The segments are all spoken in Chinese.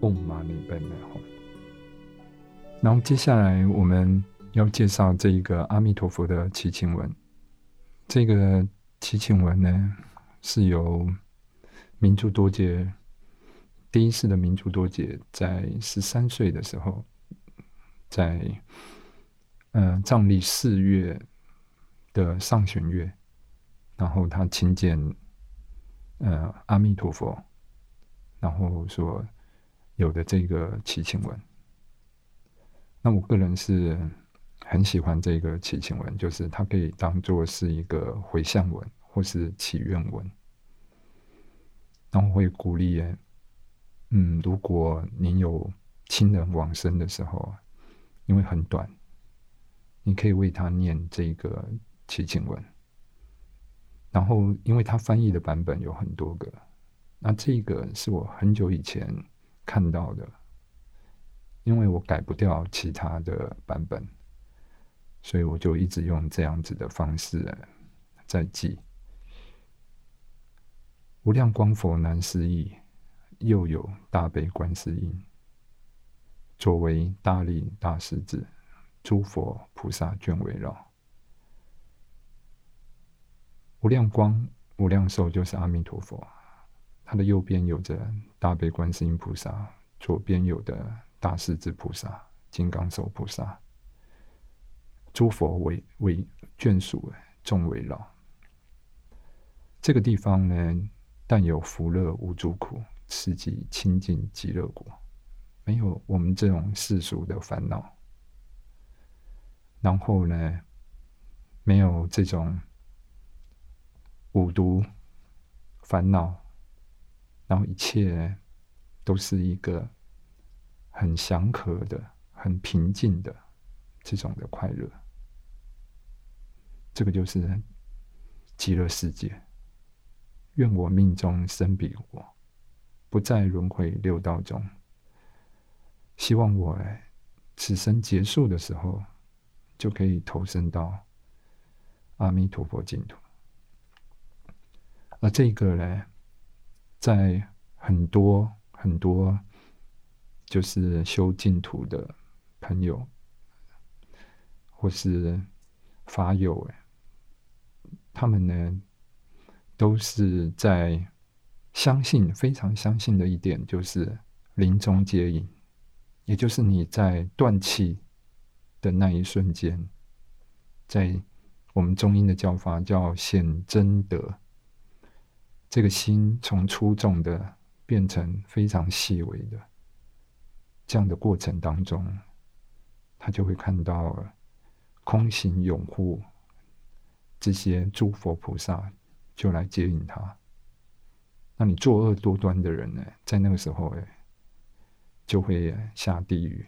尼贝美吽。然后接下来我们要介绍这一个阿弥陀佛的祈请文。这个祈请文呢，是由明珠多杰第一世的明珠多杰在十三岁的时候，在呃藏历四月的上弦月，然后他亲见呃阿弥陀佛，然后说有的这个祈请文。那我个人是很喜欢这个祈请文，就是它可以当做是一个回向文或是祈愿文。然后会鼓励，嗯，如果您有亲人往生的时候，因为很短，你可以为他念这个祈请文。然后，因为他翻译的版本有很多个，那这个是我很久以前看到的。因为我改不掉其他的版本，所以我就一直用这样子的方式在记。无量光佛难思议，又有大悲观世音，作为大力大势至，诸佛菩萨眷围绕。无量光、无量寿就是阿弥陀佛，他的右边有着大悲观世音菩萨，左边有的。大势至菩萨、金刚手菩萨、诸佛为为眷属，众围绕。这个地方呢，但有福乐无诸苦，此即清净极乐国，没有我们这种世俗的烦恼。然后呢，没有这种五毒烦恼，然后一切都是一个。很祥和的、很平静的这种的快乐，这个就是极乐世界。愿我命中生彼国，不再轮回六道中。希望我此生结束的时候，就可以投身到阿弥陀佛净土。而这个呢，在很多很多。就是修净土的朋友，或是法友，他们呢，都是在相信，非常相信的一点，就是临终接引，也就是你在断气的那一瞬间，在我们中英的叫法叫显真德，这个心从粗重的变成非常细微的。这样的过程当中，他就会看到空行拥护这些诸佛菩萨，就来接引他。那你作恶多端的人呢，在那个时候哎，就会下地狱。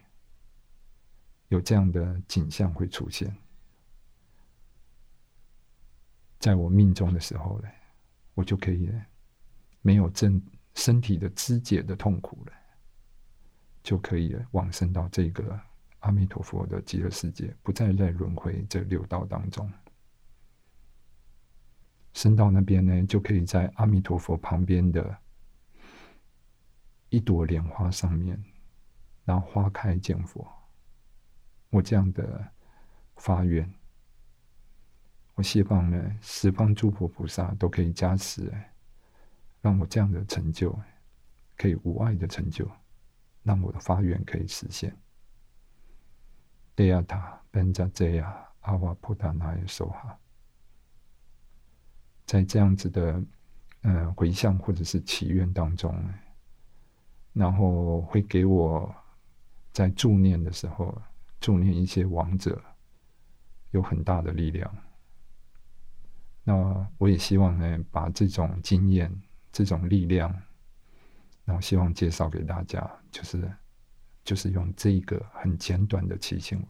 有这样的景象会出现，在我命中的时候呢，我就可以没有真身体的肢解的痛苦了。就可以往生到这个阿弥陀佛的极乐世界，不再在轮回这六道当中。升到那边呢，就可以在阿弥陀佛旁边的一朵莲花上面，然后花开见佛。我这样的发愿，我希望呢，十方诸佛菩萨都可以加持，让我这样的成就可以无碍的成就。让我的发愿可以实现。德亚塔本扎这亚阿瓦普达那耶娑哈，在这样子的嗯回向或者是祈愿当中，然后会给我在助念的时候助念一些王者，有很大的力量。那我也希望呢，把这种经验、这种力量。然后希望介绍给大家，就是就是用这一个很简短的祈请文，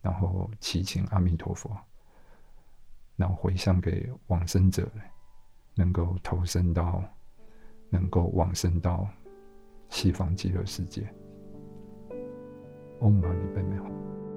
然后祈请阿弥陀佛，然后回向给往生者，能够投生到，能够往生到西方极乐世界。嗡嘛呢叭咪吽。